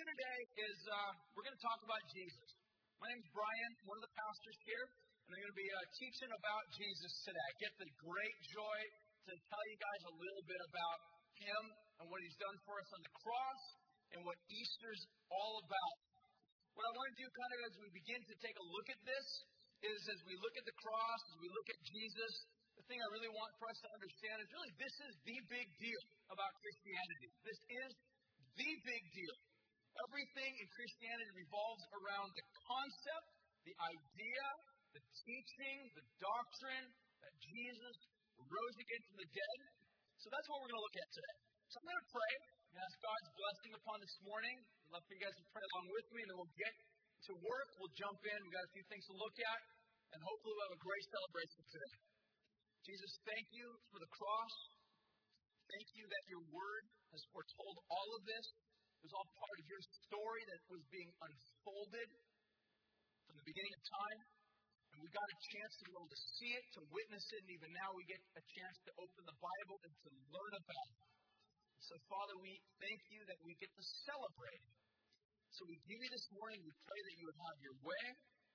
today is uh, we're going to talk about Jesus. My name is Brian, one of the pastors here, and I'm going to be uh, teaching about Jesus today. I get the great joy to tell you guys a little bit about Him and what He's done for us on the cross and what Easter's all about. What I want to do, kind of as we begin to take a look at this, is as we look at the cross, as we look at Jesus, the thing I really want for us to understand is really this is the big deal about Christianity. This is the big deal. Everything in Christianity revolves around the concept, the idea, the teaching, the doctrine that Jesus rose again from the dead. So that's what we're going to look at today. So I'm going to pray and ask God's blessing upon this morning. I'd love for you guys to pray along with me, and then we'll get to work. We'll jump in. We've got a few things to look at, and hopefully we'll have a great celebration today. Jesus, thank you for the cross. Thank you that your word has foretold all of this. It was all part of your story that was being unfolded from the beginning of time. And we got a chance to be able to see it, to witness it, and even now we get a chance to open the Bible and to learn about it. So, Father, we thank you that we get to celebrate. So we give you this morning, we pray that you would have your way.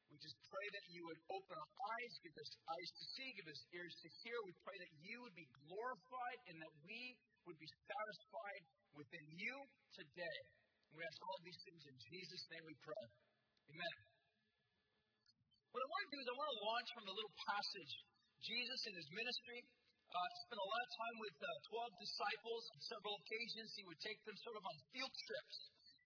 We just pray that you would open our eyes, give us eyes to see, give us ears to hear. We pray that you would be glorified and that we would be satisfied within you today. We ask all these things in Jesus' name we pray. Amen. What I want to do is I want to launch from the little passage, Jesus and his ministry. Uh, spent a lot of time with uh, 12 disciples on several occasions. He would take them sort of on field trips.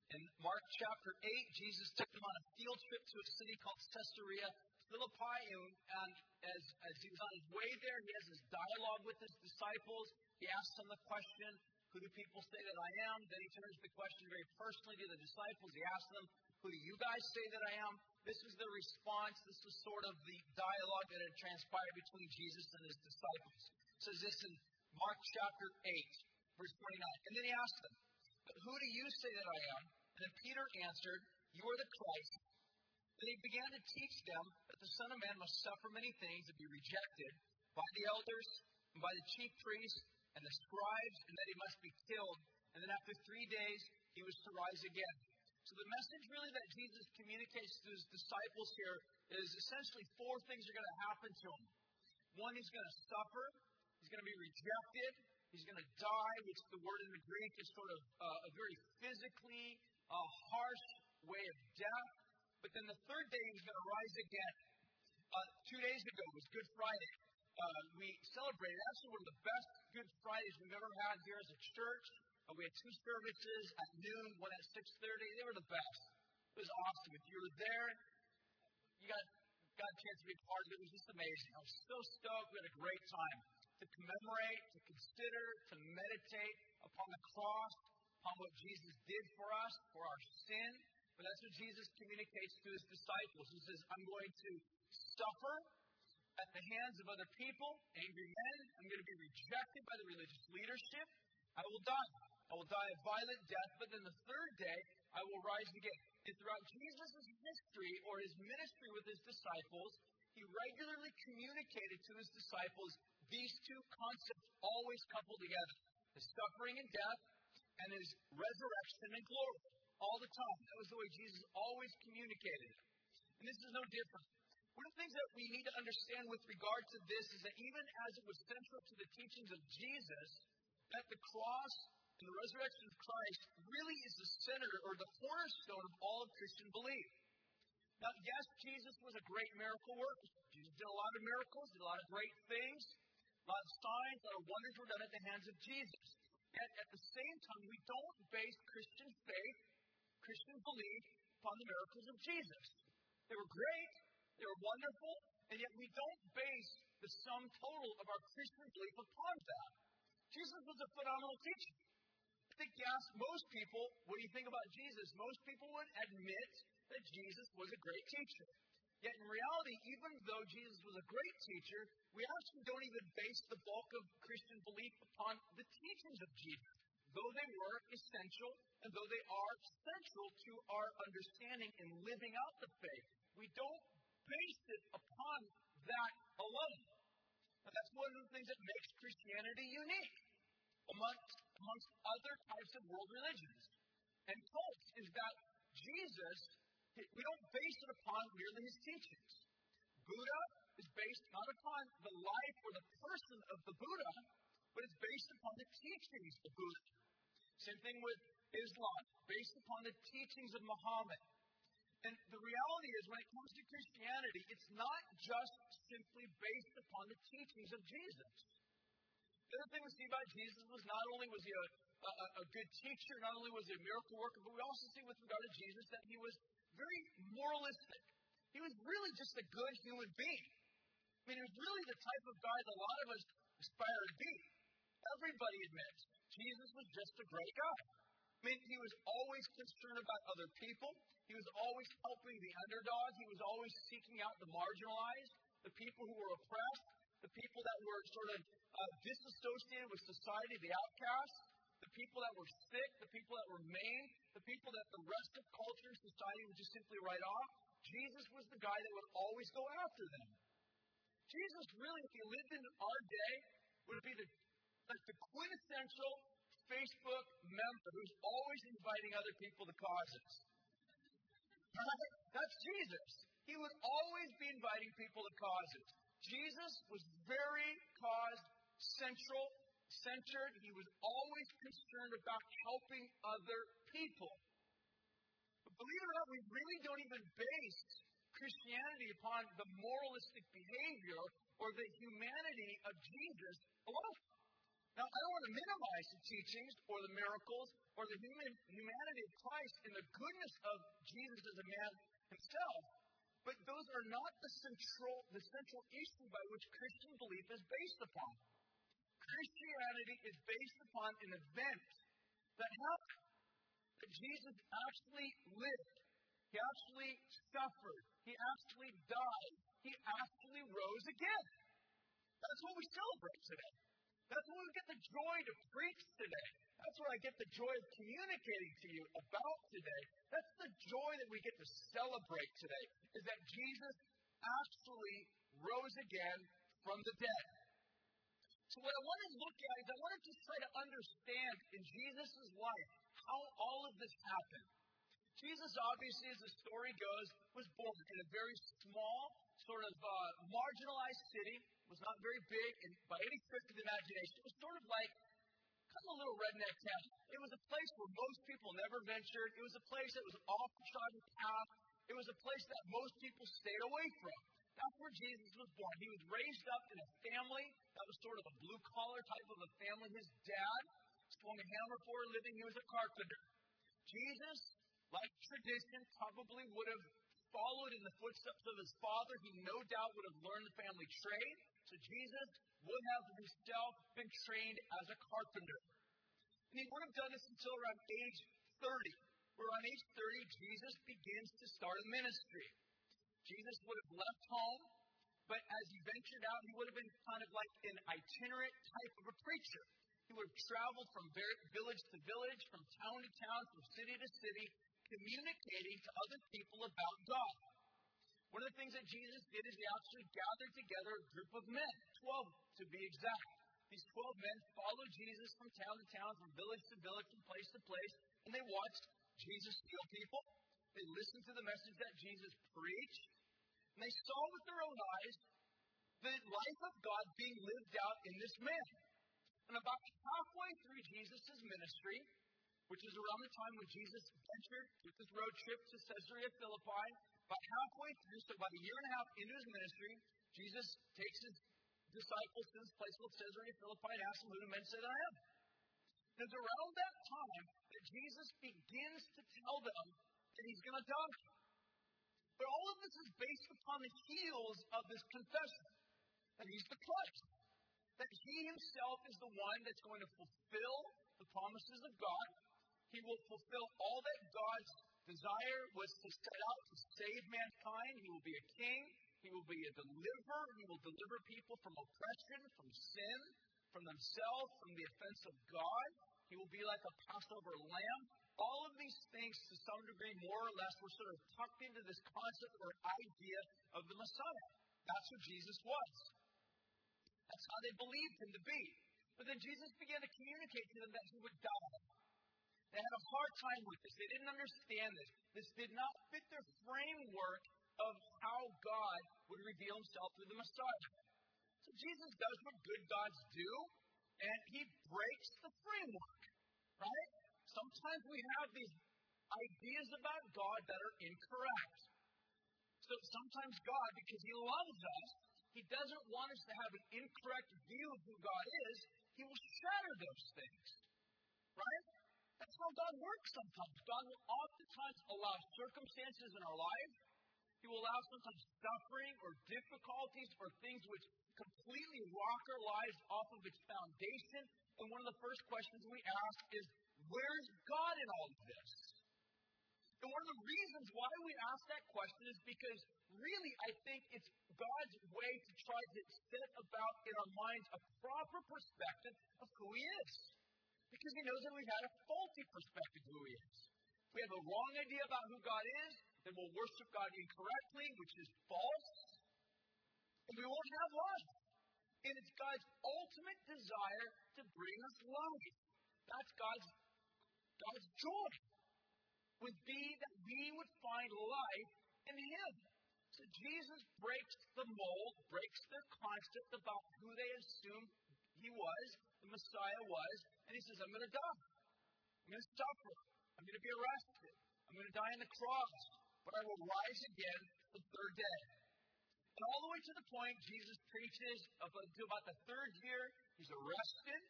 In Mark chapter 8, Jesus took them on a field trip to a city called Caesarea Philippi, and, as, as he was on his way there, he has this dialogue with his disciples. He asks them the question, Who do people say that I am? Then he turns the question very personally to the disciples. He asks them, Who do you guys say that I am? This is the response. This was sort of the dialogue that had transpired between Jesus and his disciples. It says this in Mark chapter 8, verse 29. And then he asked them, Who do you say that I am? Then Peter answered, You are the Christ. Then he began to teach them that the Son of Man must suffer many things and be rejected by the elders, and by the chief priests, and the scribes, and that he must be killed. And then after three days, he was to rise again. So the message really that Jesus communicates to his disciples here is essentially four things are going to happen to him. One, he's going to suffer. He's going to be rejected. He's going to die, which the word in the Greek is sort of uh, a very physically a harsh way of death. But then the third day he's going to rise again. Uh, two days ago was Good Friday. Uh, we celebrated actually one of the best Good Fridays we've ever had here as a church. Uh, we had two services at noon, one at 6:30. They were the best. It was awesome. If you were there, you got got a chance to be part of it. It was just amazing. I was so stoked. We had a great time to commemorate, to consider, to meditate upon the cross, upon what Jesus did for us, for our sin. But that's what Jesus communicates to his disciples. He says, I'm going to suffer at the hands of other people, angry men. I'm going to be rejected by the religious leadership. I will die. I will die a violent death, but then the third day I will rise again. And throughout Jesus' history or his ministry with his disciples, he regularly communicated to his disciples these two concepts always coupled together his suffering and death and his resurrection and glory all the time. That was the way Jesus always communicated. And this is no different. One of the things that we need to understand with regard to this is that even as it was central to the teachings of Jesus, that the cross and the resurrection of Christ really is the center or the cornerstone of all of Christian belief. Now, yes, Jesus was a great miracle worker. Jesus did a lot of miracles, did a lot of great things, a signs, a lot of wonders were done at the hands of Jesus. Yet at the same time, we don't base Christian faith, Christian belief, upon the miracles of Jesus. They were great, they were wonderful, and yet we don't base the sum total of our Christian belief upon that. Jesus was a phenomenal teacher. I think you ask most people, what do you think about Jesus? Most people would admit that Jesus was a great teacher. Yet in reality, even though Jesus was a great teacher, we actually don't even base the bulk of Christian belief upon the teachings of Jesus, though they were essential and though they are central to our understanding and living out the faith. We don't base it upon that alone. Now, that's one of the things that makes Christianity unique amongst, amongst other types of world religions and cults is that Jesus, we don't base it upon merely his teachings. Buddha is based not upon the life or the person of the Buddha, but it's based upon the teachings of Buddha. Same thing with Islam, based upon the teachings of Muhammad. And the reality is, when it comes to Christianity, it's not just simply based upon the teachings of Jesus. The other thing we see about Jesus was not only was he a, a, a good teacher, not only was he a miracle worker, but we also see with regard to Jesus that he was very moralistic. He was really just a good human being. I mean, he was really the type of guy that a lot of us aspire to be. Everybody admits Jesus was just a great guy. I mean, he was always concerned about other people. He was always helping the underdog. He was always seeking out the marginalized, the people who were oppressed, the people that were sort of uh, disassociated with society, the outcasts, people that were sick, the people that were maimed, the people that the rest of culture and society would just simply write off. Jesus was the guy that would always go after them. Jesus really, if he lived in our day, would be the like the quintessential Facebook member who's always inviting other people to causes. That's Jesus. He would always be inviting people to causes. Jesus was very cause central, centered. He was always concerned about helping other people. But believe it or not, we really don't even base Christianity upon the moralistic behavior or the humanity of Jesus alone. Now, I don't want to minimize the teachings or the miracles or the human, humanity of Christ and the goodness of Jesus as a man himself, but those are not the central, the central issue by which Christian belief is based upon. Christianity is based upon an event that happened. That Jesus actually lived. He actually suffered. He actually died. He actually rose again. That's what we celebrate today. That's what we get the joy to preach today. That's what I get the joy of communicating to you about today. That's the joy that we get to celebrate today, is that Jesus actually rose again from the dead. So what I want to look at is I want to just try to understand in Jesus' life how all of this happened. Jesus, obviously, as the story goes, was born in a very small, sort of uh, marginalized city. It was not very big and by any stretch of the imagination. It was sort of like kind of a little redneck town. It was a place where most people never ventured. It was a place that was off the trodden path. It was a place that most people stayed away from. That's where Jesus was born. He was raised up in a family that was sort of a blue collar type of a family. His dad swung a hammer for a living. He was a carpenter. Jesus, like tradition, probably would have followed in the footsteps of his father. He no doubt would have learned the family trade. So Jesus would have himself been trained as a carpenter. And he would have done this until around age 30, where on age 30, Jesus begins to start a ministry. Jesus would have left home, but as he ventured out, he would have been kind of like an itinerant type of a preacher. He would have traveled from village to village, from town to town, from city to city, communicating to other people about God. One of the things that Jesus did is he actually gathered together a group of men, 12 to be exact. These 12 men followed Jesus from town to town, from village to village, from place to place, and they watched Jesus heal people. They listened to the message that Jesus preached, and they saw with their own eyes the life of God being lived out in this man. And about halfway through Jesus' ministry, which is around the time when Jesus ventured with his road trip to Caesarea Philippi, about halfway through, so about a year and a half into his ministry, Jesus takes his disciples to this place called Caesarea Philippi and asks them, Who do men say that I am? And it's around that time that Jesus begins to tell them that he's going to die. But all of this is based upon the heels of this confession that he's the Christ, that he himself is the one that's going to fulfill the promises of God. He will fulfill all that God's desire was to set out to save mankind. He will be a king. He will be a deliverer. He will deliver people from oppression, from sin, from themselves, from the offense of God. He will be like a Passover lamb all of these things, to some degree, more or less, were sort of tucked into this concept or idea of the Messiah. That's who Jesus was. That's how they believed him to be. But then Jesus began to communicate to them that he would die. They had a hard time with this. They didn't understand this. This did not fit their framework of how God would reveal himself through the Messiah. So Jesus does what good gods do, and he breaks the framework, right? Sometimes we have these ideas about God that are incorrect. So sometimes God, because he loves us, he doesn't want us to have an incorrect view of who God is. He will shatter those things, right? That's how God works sometimes. God will oftentimes allow circumstances in our life. He will allow sometimes suffering or difficulties or things which completely rock our lives off of its foundation. And one of the first questions we ask is, where's God in all of this? And one of the reasons why we ask that question is because really I think it's God's way to try to set about in our minds a proper perspective of who He is. Because He knows that we've had a faulty perspective of who He is. If we have a wrong idea about who God is, then we'll worship God incorrectly, which is false, and we won't have life. And it's God's ultimate desire to bring us life. That's God's, God's joy would be that we would find life in Him. So Jesus breaks the mold, breaks the concept about who they assumed He was, the Messiah was, and He says, I'm going to die. I'm going to suffer. I'm going to be arrested. I'm going to die on the cross, but I will rise again the third day. And all the way to the point, Jesus preaches up until about the third year, he's arrested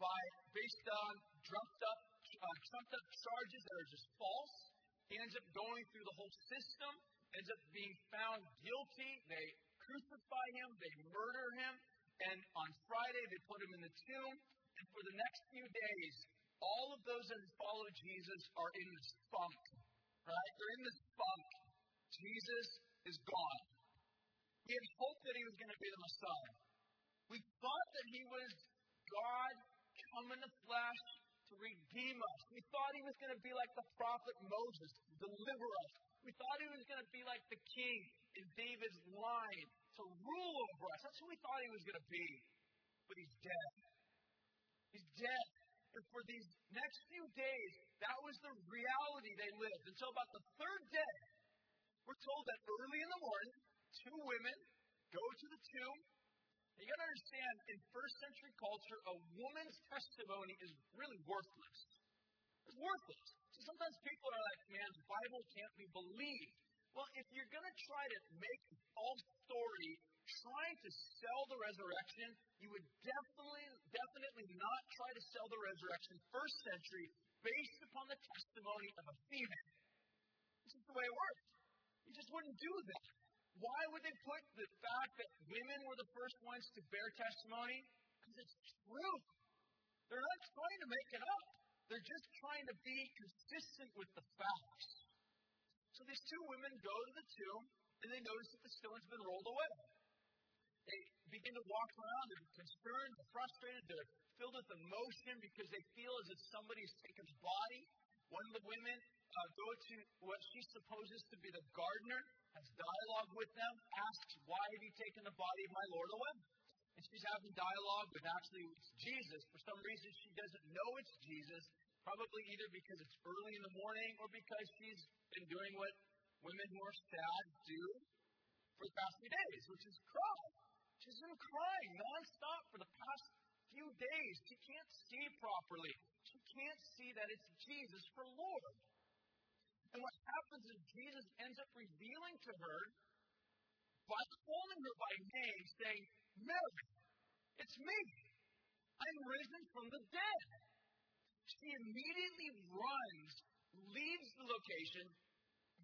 by based on trumped up, uh, Uh, trumped up charges that are just false. He ends up going through the whole system, ends up being found guilty. They crucify him, they murder him, and on Friday they put him in the tomb. And for the next few days, all of those that follow Jesus are in this funk, right? They're in this funk. Jesus is gone. We had hoped that he was going to be the Messiah. We thought that he was God come in the flesh to redeem us. We thought he was going to be like the prophet Moses, deliver us. We thought he was going to be like the king in David's line to rule over us. That's who we thought he was going to be. But he's dead. He's dead. And for these next few days, that was the reality they lived. Until about the third day, we're told that early in the morning, two women go to the tomb. You gotta understand, in first century culture, a woman's testimony is really worthless. It's worthless. So sometimes people are like, man, the Bible can't be believed. Well, if you're gonna try to make a false story trying to sell the resurrection, you would definitely, definitely not try to sell the resurrection first century based upon the testimony of a female. This is the way it works. You just wouldn't do that. Why would they put the fact that women were the first ones to bear testimony? Because it's true. They're not trying to make it up. They're just trying to be consistent with the facts. So these two women go to the tomb and they notice that the stone's been rolled away. They begin to walk around. They're concerned, they're frustrated, they're filled with emotion because they feel as if somebody's taken his body. One of the women Uh, go to what she supposes to be the gardener, has dialogue with them, asks, Why have you taken the body of my Lord away? And she's having dialogue, but actually it's Jesus. For some reason, she doesn't know it's Jesus, probably either because it's early in the morning or because she's been doing what women who are sad do for the past few days, which is cry. She's been crying nonstop for the past few days. She can't see properly. She can't see that it's Jesus, her Lord. And what happens is Jesus ends up revealing to her by calling her by name, saying, Mary, it's me. I'm risen from the dead. She immediately runs, leaves the location,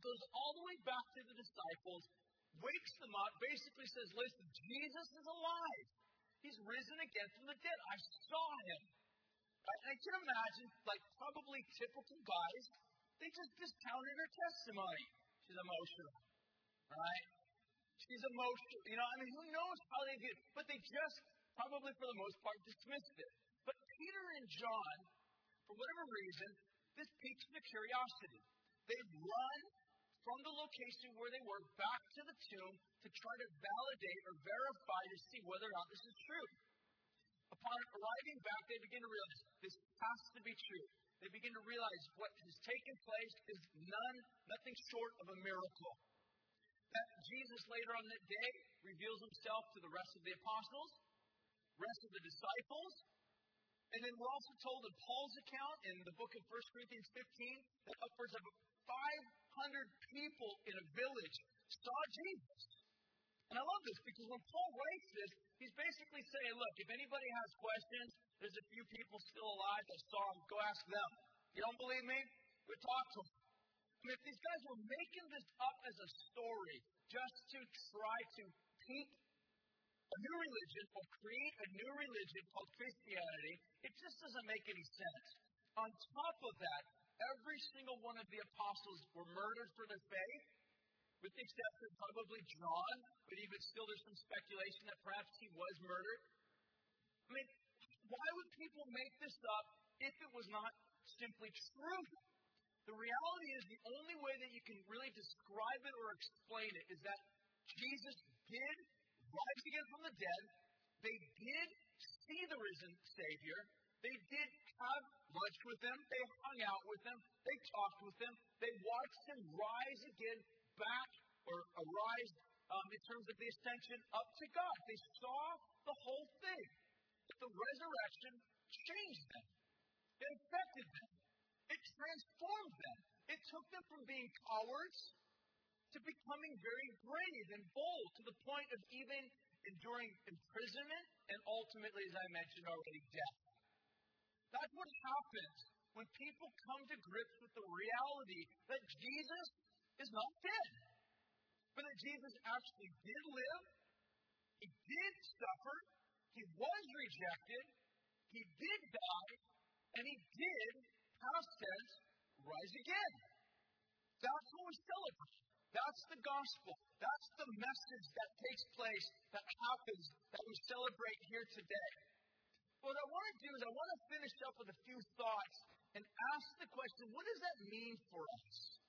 goes all the way back to the disciples, wakes them up, basically says, Listen, Jesus is alive. He's risen again from the dead. I saw him. I can imagine, like probably typical guys, they just discounted her testimony. She's emotional. Right? She's emotional. You know, I mean, who knows how they did, but they just probably for the most part dismissed it. But Peter and John, for whatever reason, this piques their curiosity. They run from the location where they were back to the tomb to try to validate or verify to see whether or not this is true. Upon arriving back, they begin to realize this has to be true. they begin to realize what has taken place is none, nothing short of a miracle. That Jesus later on that day reveals himself to the rest of the apostles, rest of the disciples, and then we're also told in Paul's account in the book of 1 Corinthians 15 that upwards of 500 people in a village saw Jesus. And I love this because when Paul writes this, he's basically saying, look, if anybody has questions, there's a few people still alive that saw him. Go ask them. You don't believe me? Go talk to them. I mean, if these guys were making this up as a story just to try to keep a new religion or create a new religion called Christianity, it just doesn't make any sense. On top of that, every single one of the apostles were murdered for their faith with the exception of probably John, but even still there's some speculation that perhaps he was murdered. I mean, why would people make this up if it was not simply true? The reality is the only way that you can really describe it or explain it is that Jesus did rise again from the dead. They did see the risen Savior. They did have lunch with him. They hung out with him. They talked with him. They watched him rise again back or arise um, in terms of the ascension up to God. They saw the whole thing. The resurrection changed them. It affected them. It transformed them. It took them from being cowards to becoming very brave and bold to the point of even enduring imprisonment and ultimately, as I mentioned already, death. That's what happens when people come to grips with the reality that Jesus is not dead, but that Jesus actually did live, he did suffer, he was rejected, he did die, and he did, past tense, rise again. That's what we celebrate. That's the gospel. That's the message that takes place, that happens, that we celebrate here today. What I want to do is I want to finish up with a few thoughts and ask the question what does that mean for us?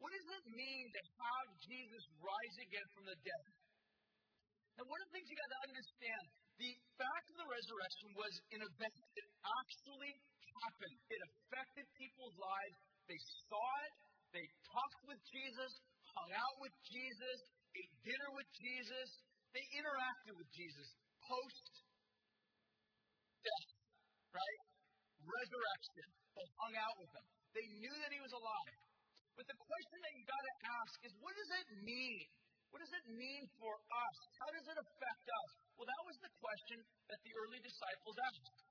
What does it mean to have Jesus rise again from the dead? And one of the things you got to understand the fact of the resurrection was an event that actually happened. It affected people's lives. They saw it, they talked with Jesus, hung out with Jesus, ate dinner with Jesus, they interacted with Jesus post death, right? Resurrection. They hung out with him. They knew that he was alive. But the question that you've got to ask is what does it mean? What does it mean for us? How does it affect us? Well, that was the question that the early disciples asked.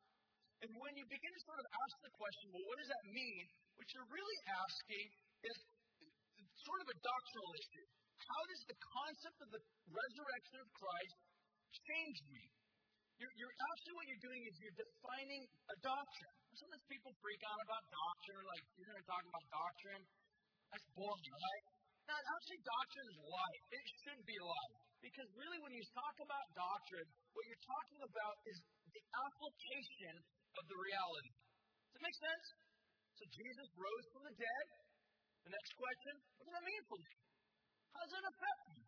And when you begin to sort of ask the question, well, what does that mean? What you're really asking is sort of a doctrinal issue. How does the concept of the resurrection of Christ change me? You're, you're actually what you're doing is you're defining a doctrine. Sometimes people freak out about doctrine, like you're going to talk about doctrine. That's boring, right? Now, actually, doctrine is life. It should be life. Because really, when you talk about doctrine, what you're talking about is the application of the reality. Does it make sense? So Jesus rose from the dead. The next question, what does that mean for me? How does it affect me?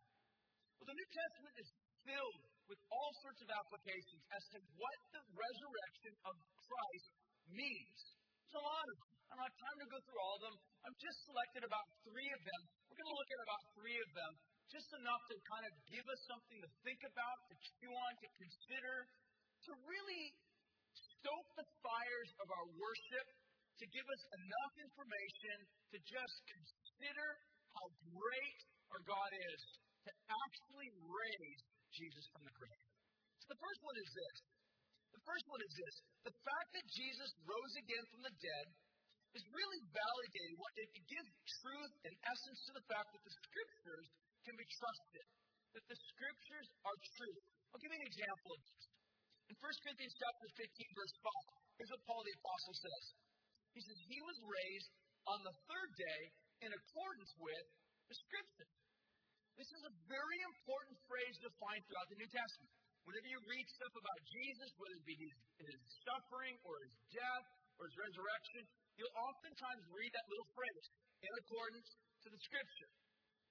Well, the New Testament is filled with all sorts of applications as to what the resurrection of Christ means. There's a lot of them. I don't have time to go through all of them. I've just selected about three of them. We're going to look at about three of them, just enough to kind of give us something to think about, to chew on, to consider, to really stoke the fires of our worship, to give us enough information to just consider how great our God is, to actually raise Jesus from the grave. So the first one is this. The first one is this. The fact that Jesus rose again from the dead is really validating what it, gives truth and essence to the fact that the scriptures can be trusted, that the scriptures are true. I'll give you an example of this. In 1 Corinthians chapter 15, verse 5, here's what Paul the Apostle says. He says, He was raised on the third day in accordance with the scripture. This is a very important phrase to find throughout the New Testament. Whenever you read stuff about Jesus, whether it be his, his suffering or his death or his resurrection, you'll oftentimes read that little phrase, in accordance to the scripture.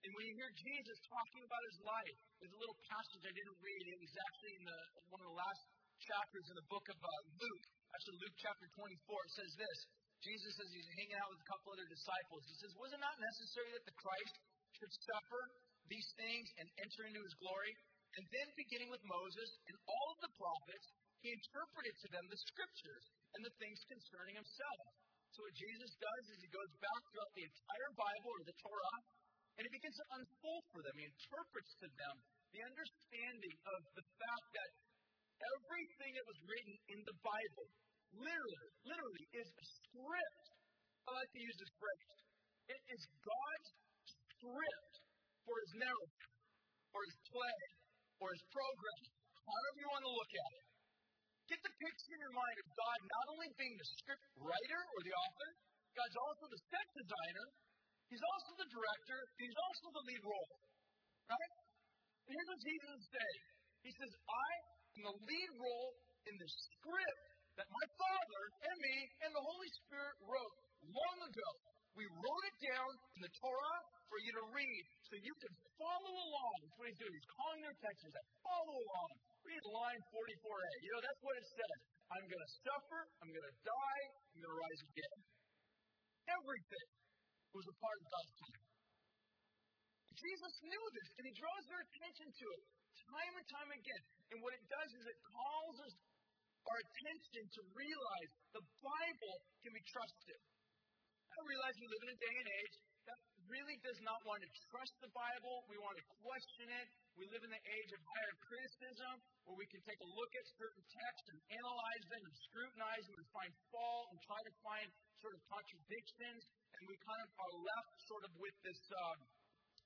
And when you hear Jesus talking about his life, there's a little passage I didn't read. It was actually in the, one of the last chapters in the book of uh, Luke. Actually, Luke chapter 24. It says this Jesus, as he's hanging out with a couple other disciples, he says, Was it not necessary that the Christ should suffer these things and enter into his glory? And then, beginning with Moses and all of the prophets, he interpreted to them the scriptures and the things concerning himself. So, what Jesus does is he goes back throughout the entire Bible or the Torah and he begins to unfold for them. He interprets to them the understanding of the fact that everything that was written in the Bible literally, literally is a script. I like to use this phrase. It is God's script for his narrative, or his play, or his program, however you want to look at it. Get the picture in your mind of God not only being the script writer or the author, God's also the set designer, He's also the director, He's also the lead role. Right? And here's what Jesus is saying. He says, I am the lead role in the script that my Father and me and the Holy Spirit wrote long ago. We wrote it down in the Torah for you to read so you can follow along. That's what he's doing. He's calling their like, follow along. Read line 44a. You know, that's what it says. I'm going to suffer. I'm going to die. I'm going to rise again. Everything was a part of God's plan. Jesus knew this, and he draws their attention to it time and time again. And what it does is it calls us our attention to realize the Bible can be trusted. I realize we live in a day and age that really does not want to trust the Bible. We want to question it. We live in the age of higher criticism, where we can take a look at certain texts and analyze them and scrutinize them and find fault and try to find sort of contradictions. And we kind of are left sort of with this um,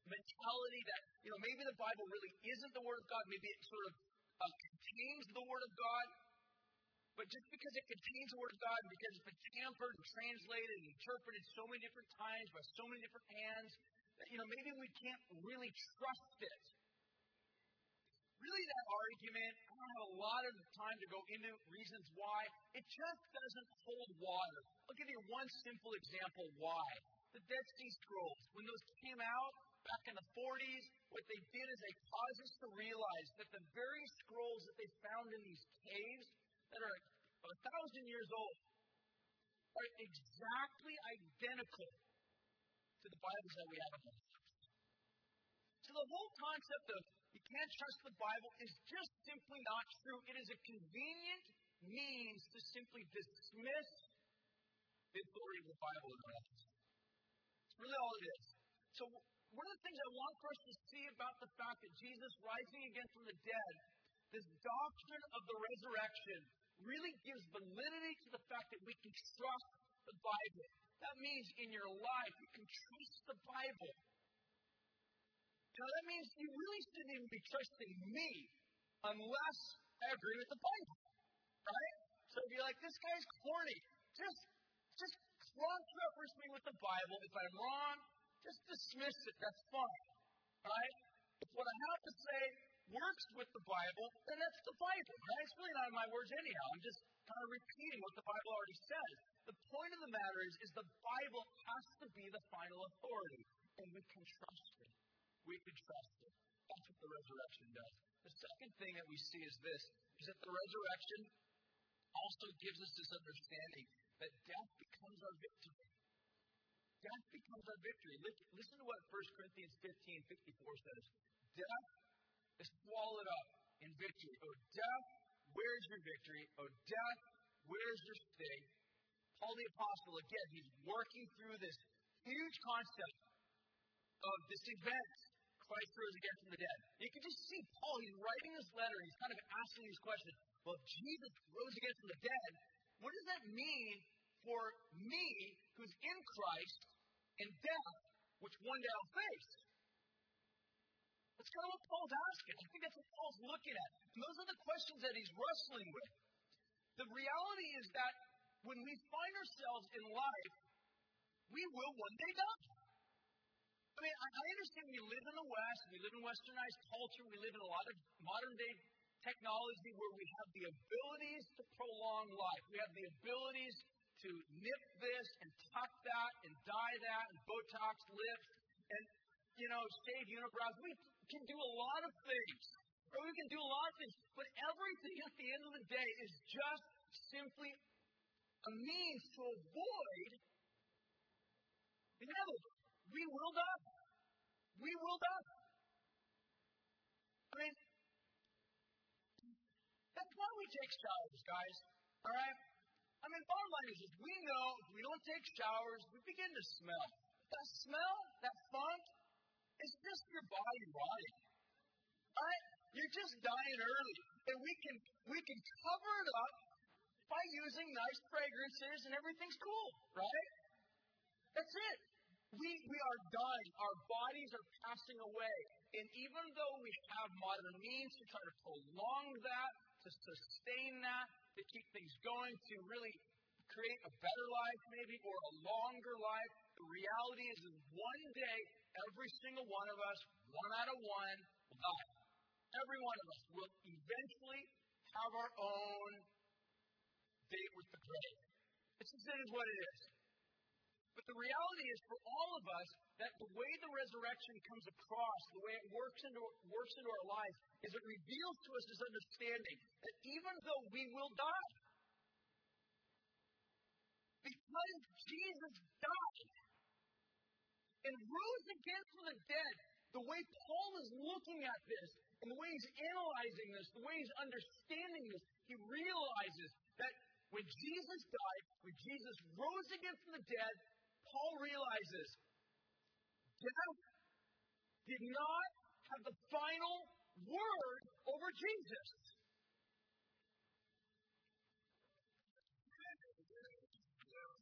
mentality that, you know, maybe the Bible really isn't the Word of God. Maybe it sort of uh, contains the Word of God, but just because it contains the Word of God, and because it's been tampered and translated and interpreted so many different times by so many different hands, that, you know, maybe we can't really trust it. Really, that argument, I don't have a lot of time to go into reasons why, it just doesn't hold water. I'll give you one simple example why. The Dead Sea Scrolls, when those came out back in the 40s, what they did is they caused us to realize that the very scrolls that they found in these caves that are a thousand years old are exactly identical to the Bibles that we have in our So the whole concept of you can't trust the Bible is just simply not true. It is a convenient means to simply dismiss the authority of the Bible in our really all it is. So one of the things I want for us to see about the fact that Jesus rising again from the dead this doctrine of the resurrection really gives validity to the fact that we can trust the Bible. That means in your life, you can trust the Bible. Now, that means you really shouldn't even be trusting me unless I agree with the Bible. Right? So if you're like, this guy's corny, just, just cross-reference me with the Bible. If I'm wrong, just dismiss it. That's fine. Right? If what I have to say works with the Bible, then that's the Bible, right? It's really not my words anyhow. I'm just kind of repeating what the Bible already says. The point of the matter is, is the Bible has to be the final authority, and we can trust it. We can trust it. That's what the resurrection does. The second thing that we see is this, is that the resurrection also gives us this understanding that death becomes our victory. Death becomes our victory. Listen to what 1 Corinthians 15, 54 says. Death is swallowed up in victory. Oh, death, where's your victory? Oh, death, where's your sting? Paul the Apostle, again, he's working through this huge concept of this event. Christ rose again from the dead. You can just see Paul, he's writing this letter, he's kind of asking these questions. Well, if Jesus rose again from the dead, what does that mean for me who's in Christ and death, which one day I'll face? That's kind of what Paul's asking. I think that's what Paul's looking at. And those are the questions that he's wrestling with. The reality is that when we find ourselves in life, we will one day die. I mean, I understand we live in the West, we live in westernized culture, we live in a lot of modern day technology where we have the abilities to prolong life. We have the abilities to nip this and tuck that and dye that and Botox lips and, you know, shave unibrows. We can do a lot of things. Or we can do a lot of things. But everything at the end of the day is just simply a means to avoid inevitable. We will die. We will die. I mean, that's why we take showers, guys. All right? I mean, bottom line is, is we know if we don't take showers, we begin to smell. That smell, that funk, it's just your body rotting. Right? You're just dying early. And we can we can cover it up by using nice fragrances and everything's cool, right? That's it. We, we are dying. Our bodies are passing away. And even though we have modern means to try to prolong that, to sustain that, to keep things going, to really create a better life, maybe, or a longer life, the reality is that one day, every single one of us, one out of one, will die. Every one of us will eventually have our own date with the grave. It's just it is what it is. But the reality is for all of us that the way the resurrection comes across, the way it works into, works into our lives, is it reveals to us this understanding that even though we will die, because Jesus died and rose again from the dead, the way Paul is looking at this and the way he's analyzing this, the way he's understanding this, he realizes that when Jesus died, when Jesus rose again from the dead, Paul realizes death did not have the final word over Jesus.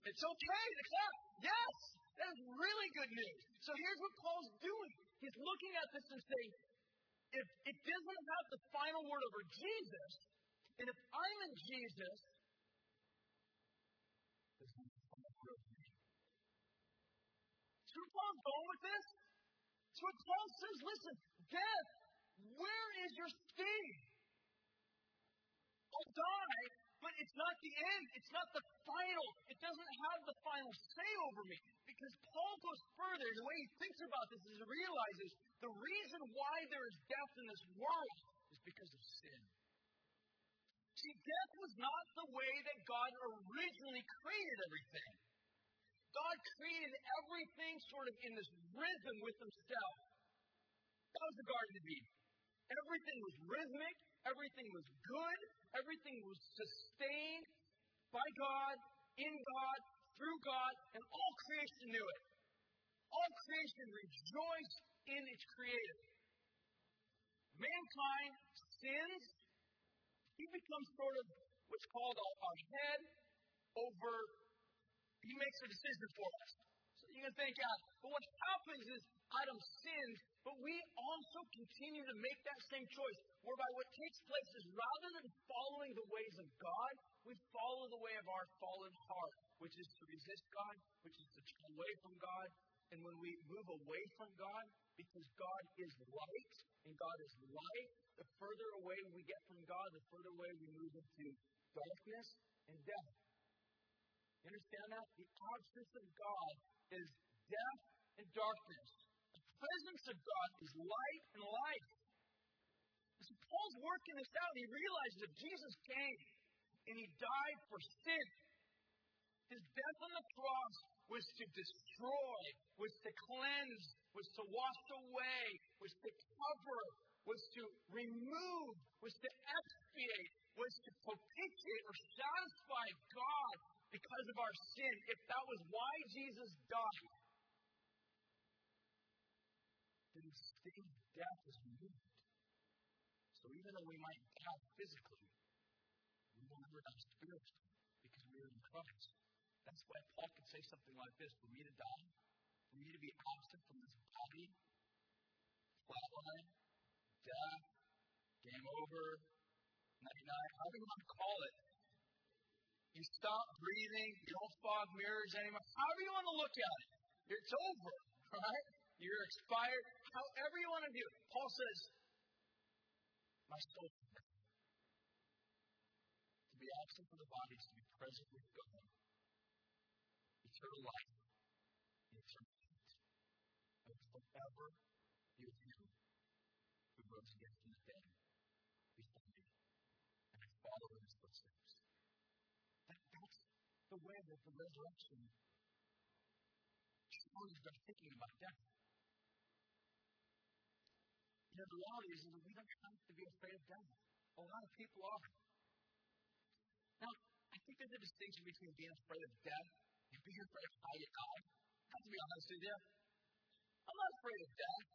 It's okay to clap. Yes, that is really good news. So here's what Paul's doing. He's looking at this and saying, if it doesn't have the final word over Jesus, and if I'm in Jesus, See where Paul's going with this? So what Paul says, listen, death, where is your sting? I'll die, but it's not the end. It's not the final. It doesn't have the final say over me. Because Paul goes further, the way he thinks about this is he realizes the reason why there is death in this world is because of sin. See, death was not the way that God originally created everything. God created everything sort of in this rhythm with Himself. That was the Garden of Eden. Everything was rhythmic, everything was good, everything was sustained by God, in God, through God, and all creation knew it. All creation rejoiced in its creator. Mankind sins, he becomes sort of what's called a, head over he makes a decision for us. You can think out. But what happens is Adam sins, but we also continue to make that same choice, whereby what takes place is rather than following the ways of God, we follow the way of our fallen heart, which is to resist God, which is to turn away from God. And when we move away from God, because God is light and God is light, the further away we get from God, the further away we move into darkness and death. You understand that? The absence of God is death and darkness. The presence of God is light and life. And so Paul's working this out, he realizes that Jesus came and he died for sin. His death on the cross was to destroy, was to cleanse, was to wash away, was to cover, was to remove, was to expiate, was to propitiate or satisfy God because of our sin, if that was why Jesus died, then the sting of death is removed. So even though we might die physically, we will never die spiritually because we are in Christ. That's why Paul could say something like this For me to die, for me to be absent from this body, flatline, death, game over, night night, however you want to call it, you stop breathing. You don't fog mirrors anymore. However you want to look at it, it's over, right? You're expired. However you want to view it. Paul says, my soul to be absent from the body is to be present with God. Eternal life. Eternal life. And forever be with him who rose again from the dead before me. And I follow in his footsteps the way that the resurrection challenged our thinking about death. You know, the reality is that we don't have to be afraid of death. A lot of people are. Now, I think there's a distinction between being afraid of death and being afraid of you die. I have to be honest with you. I'm not afraid of death.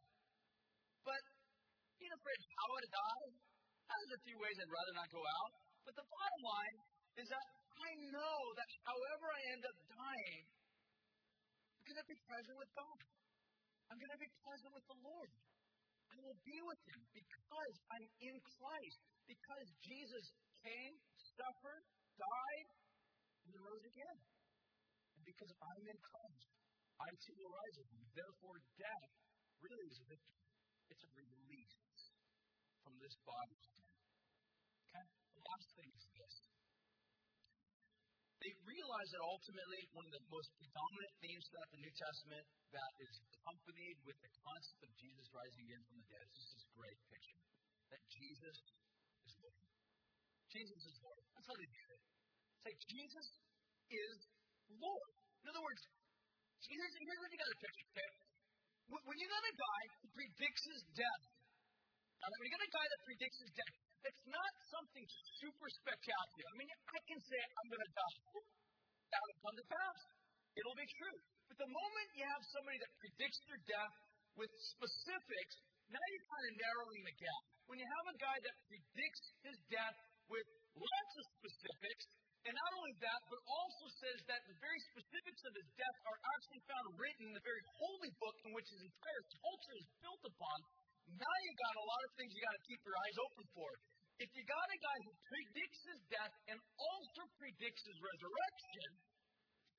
But being afraid of how I die, there's a few ways I'd rather not go out. But the bottom line is that I know that however I end up dying, I'm going to be present with God. I'm going to be present with the Lord. I will be with Him because I'm in Christ. Because Jesus came, suffered, died, and rose again. And because I'm in Christ, I too will rise with Him. Therefore, death really is a victory. It's a release from this body. Okay? The last thing is this. They realize that ultimately one of the most predominant themes throughout the New Testament that is accompanied with the concept of Jesus rising again from the dead is this great picture. That Jesus is Lord. Jesus is Lord. That's how they do it. Say, Jesus is Lord. In other words, here's, here's what you got to picture, okay? When you got a guy who predicts his death, now, when you got a guy that predicts his death, it's not something super spectacular. I mean, I can say I'm going to die. Will come to pass. It'll be true. But the moment you have somebody that predicts their death with specifics, now you're kind of narrowing the gap. When you have a guy that predicts his death with lots of specifics, and not only that, but also says that the very specifics of his death are actually found written in the very holy book in which his entire culture is built upon, now you got a lot of things you got to keep your eyes open for. If you got a guy who predicts his death and also predicts his resurrection,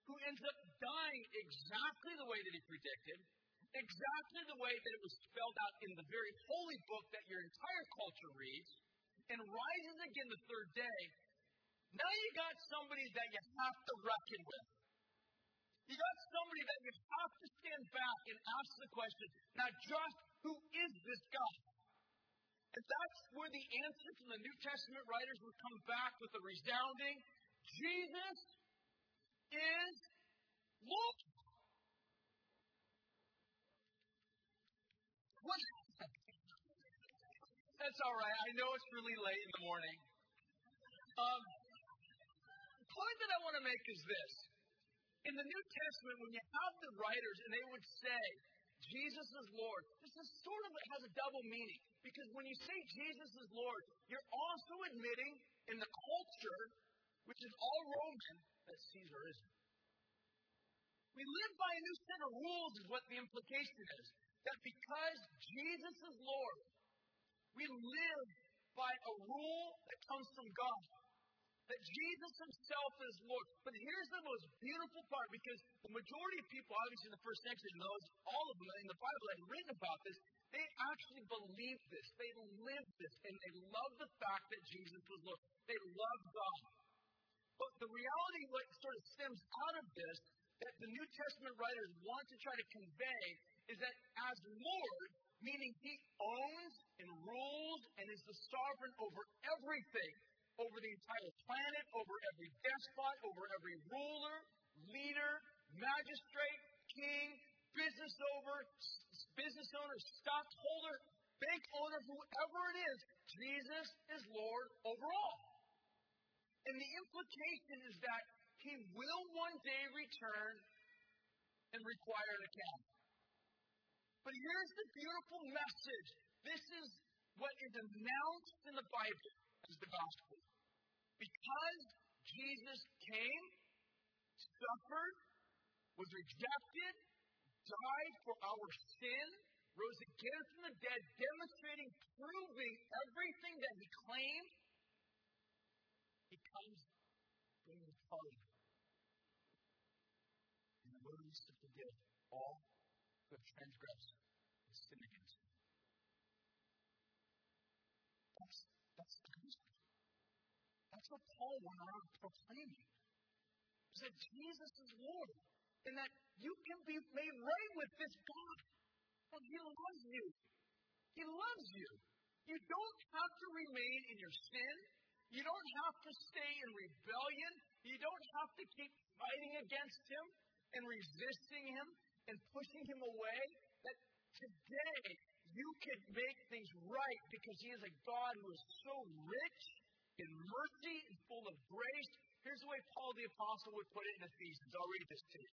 who ends up dying exactly the way that he predicted, exactly the way that it was spelled out in the very holy book that your entire culture reads, and rises again the third day, now you got somebody that you have to reckon with. You got somebody that you have to stand back and ask the question, now just who is this God? And that's where the answer from the New Testament writers would come back with a resounding Jesus is Lord. What? That's all right. I know it's really late in the morning. Um, the point that I want to make is this. In the New Testament, when you have the writers and they would say, Jesus is Lord, this is sort of has a double meaning. Because when you say Jesus is Lord, you're also admitting in the culture, which is all Roman, that Caesar isn't. We live by a new set of rules, is what the implication is. That because Jesus is Lord, we live by a rule that comes from God. That Jesus himself is Lord. But here's the most beautiful part because the majority of people, obviously in the first century, those, all of them in the Bible had written about this, they actually believed this. They lived this. And they loved the fact that Jesus was Lord. They loved God. But the reality, what sort of stems out of this, that the New Testament writers want to try to convey, is that as Lord, meaning He owns and rules and is the sovereign over everything, over the entire planet, over every despot, over every ruler, leader, magistrate, king, business owner, business owner, stockholder, bank owner, whoever it is, Jesus is Lord over all. And the implication is that he will one day return and require an account. But here's the beautiful message. This is what is announced in the Bible as the gospel. Because Jesus came, suffered, was rejected, died for our sin, rose again from the dead, demonstrating, proving everything that he claimed, he comes bringing pardon and willingness to forgive all who have transgressed and sinned against him. That's, that's the gospel. That's what Paul went around proclaiming. He said, Jesus is Lord, and that you can be made right with this God. Well, he loves you. He loves you. You don't have to remain in your sin. You don't have to stay in rebellion. You don't have to keep fighting against him and resisting him and pushing him away. That today you can make things right because he is a God who is so rich in mercy and full of grace. Here's the way Paul the Apostle would put it in Ephesians. I'll read this to you.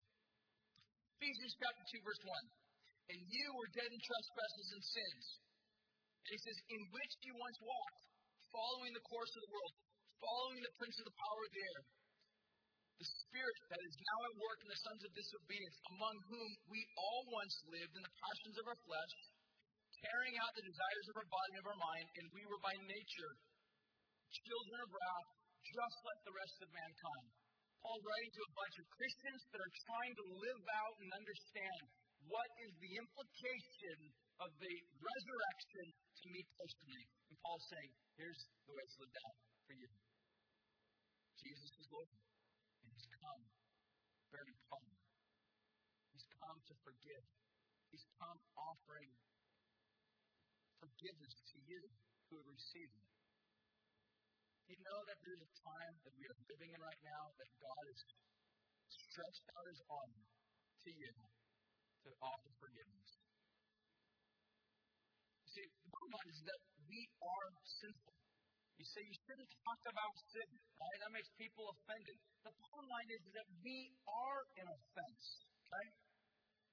Ephesians chapter 2, verse 1. And you were dead in trespasses and sins. And he says, in which you once walked, following the course of the world, following the prince of the power of the air, the spirit that is now at work in the sons of disobedience, among whom we all once lived in the passions of our flesh, carrying out the desires of our body and of our mind, and we were by nature children of wrath, just like the rest of mankind. Paul writing to a bunch of Christians that are trying to live out and understand what is the implication of the resurrection to me personally. And Paul's saying, here's the way it's lived out for you. Jesus is Lord, and He's come bearing power. He's come to forgive. He's come offering forgiveness to you who have received it. You know that there's a time that we are living in right now that God has stretched out His arm to you to offer forgiveness. You see, the bottom line is that we are sinful. You say you shouldn't talk about sin, right? That makes people offended. The bottom line is that we are an offense, okay?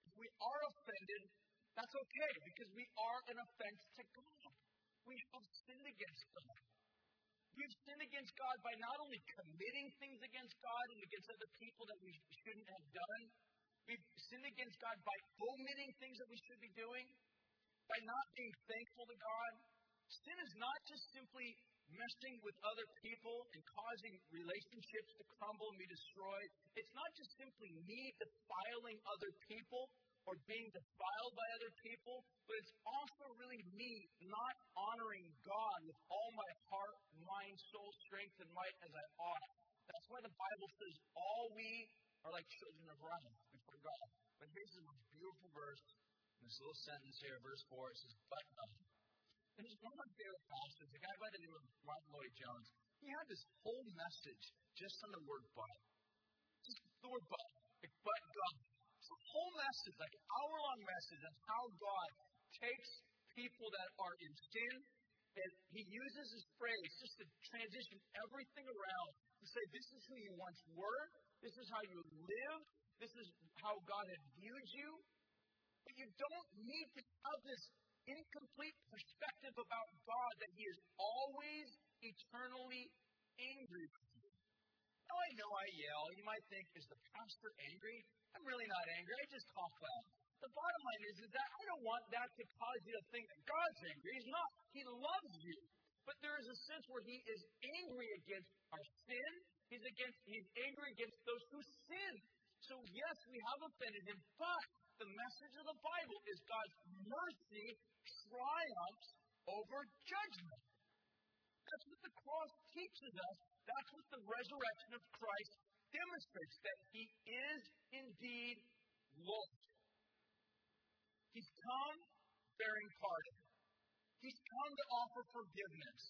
If we are offended, that's okay because we are an offense to God. We have sinned against God. We've sinned against God by not only committing things against God and against other people that we shouldn't have done, we've sinned against God by omitting things that we should be doing, by not being thankful to God. Sin is not just simply messing with other people and causing relationships to crumble and be destroyed. It's not just simply me defiling other people or being defiled by other people, but it's also really me not honoring God with all my heart, mind, soul, strength, and might as I ought. That's why the Bible says all we are like children of wrath before God. But here's the most beautiful verse in this little sentence here, verse 4. It says, But God. And it's one of my favorite pastors, a guy by the name of Martyn Lloyd-Jones. He had this whole message just on the word but. Just the word but. Like, but God. Whole message, like an hour long message on how God takes people that are in sin and he uses his phrase just to transition everything around to say, this is who you once were, this is how you lived, this is how God had viewed you. But you don't need to have this incomplete perspective about God that He is always eternally angry with you. Now I yell. You might think, is the pastor angry? I'm really not angry. I just cough loud. The bottom line is, is that I don't want that to cause you to think that God's angry. He's not. He loves you. But there is a sense where He is angry against our sin. He's against. He's angry against those who sin. So yes, we have offended Him, but the message of the Bible is God's mercy triumphs over judgment. That's what the cross teaches us. That's what the resurrection of Christ demonstrates that he is indeed Lord. He's come bearing pardon. He's come to offer forgiveness.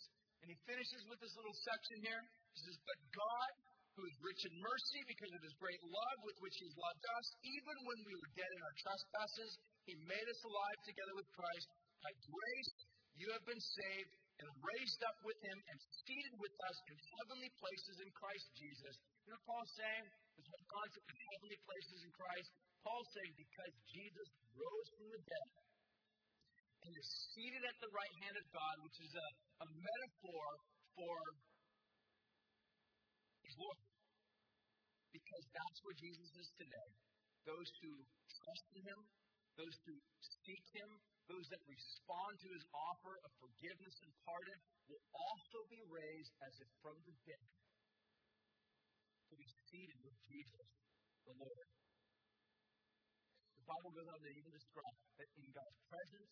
And he finishes with this little section here. He says, But God, who is rich in mercy because of his great love with which he's loved us, even when we were dead in our trespasses, he made us alive together with Christ. By grace you have been saved and raised up with him and seated with us in heavenly places in Christ Jesus. You know what Paul's saying? There's one concept of heavenly places in Christ. Paul's saying because Jesus rose from the dead and is seated at the right hand of God, which is a, a metaphor for his Lord. Because that's where Jesus is today. Those who trust in him, those who seek him, those that respond to his offer of forgiveness and pardon will also be raised as if from the dead to be seated with Jesus, the Lord. The Bible goes on to even describe that in God's presence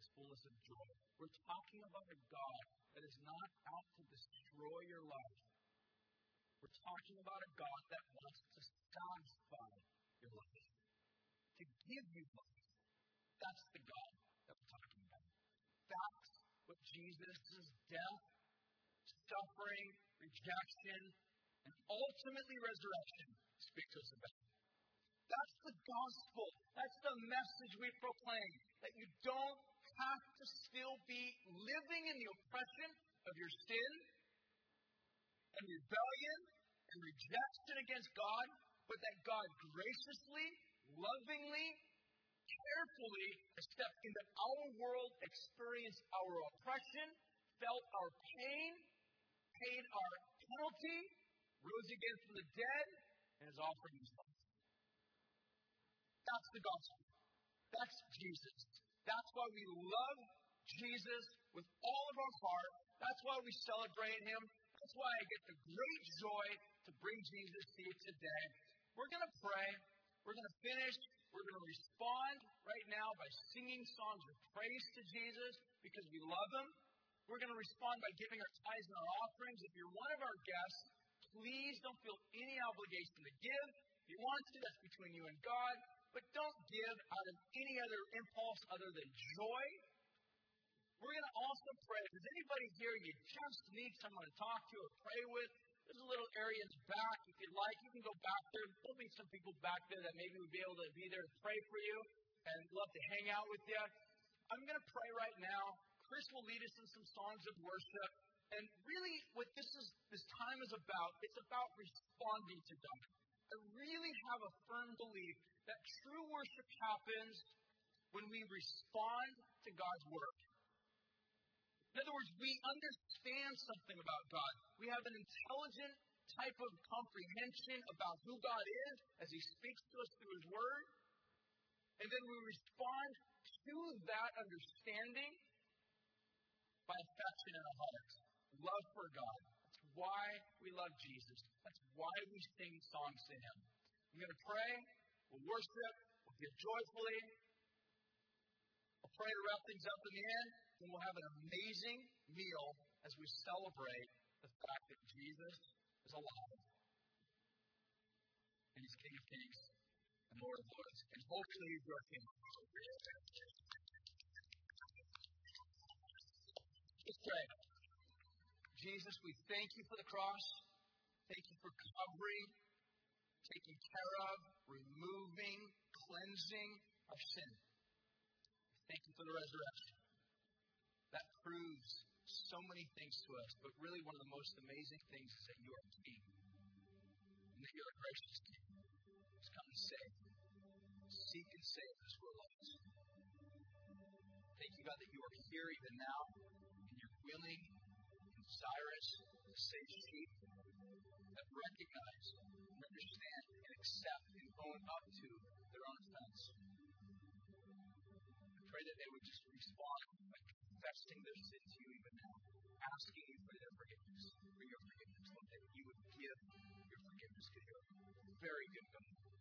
is fullness of joy. We're talking about a God that is not out to destroy your life. We're talking about a God that wants to satisfy your life, to give you life. That's the God that we're talking about. That's what Jesus' death, suffering, rejection, and ultimately resurrection speak to us about. That's the gospel. That's the message we proclaim. That you don't have to still be living in the oppression of your sin and rebellion and rejection against God, but that God graciously, lovingly, carefully stepped into our world, experienced our oppression, felt our pain, paid our penalty, rose again from the dead, and is offering himself. That's the gospel. That's Jesus. That's why we love Jesus with all of our heart. That's why we celebrate him. That's why I get the great joy to bring Jesus to you today. We're going to pray. We're going to finish. We're going to respond right now by singing songs of praise to Jesus because we love him. We're going to respond by giving our tithes and our offerings. If you're one of our guests, please don't feel any obligation to give. If you want to, that's between you and God. But don't give out of any other impulse other than joy. We're going to also pray. There's anybody here you just need someone to talk to or pray with, there's a little area the back. If you'd like, you can go back there. There'll be some people back there that maybe would be able to be there to pray for you and love to hang out with you. I'm going to pray right now. Chris will lead us in some songs of worship. And really, what this is, this time is about, it's about responding to God. I really have a firm belief that true worship happens when we respond to God's word. In other words, we understand something about God. We have an intelligent type of comprehension about who God is as He speaks to us through His Word. And then we respond to that understanding by affection in our hearts, love for God. That's why we love Jesus. That's why we sing songs to Him. We're going to pray. We'll worship. We'll give joyfully. I'll pray to wrap things up in the end, and we'll have an amazing meal as we celebrate the fact that Jesus is alive. And He's King of Kings and Lord of Lords. And hopefully He's your King. Let's pray. Jesus, we thank you for the cross. Thank you for covering, taking care of, removing, cleansing of sin. Thank you for the resurrection. That proves so many things to us, but really one of the most amazing things is that you are King. And that you're a gracious King who's come to save. Seek and save those who are lost. Thank you, God, that you are here even now, and you're willing and desirous to save sheep that recognize, and understand, and accept, and own up to their own offense. I pray that they would just respond confessing their sin to you even now, asking you for their forgiveness, for your forgiveness, Lord, that you would give your forgiveness to your very good God.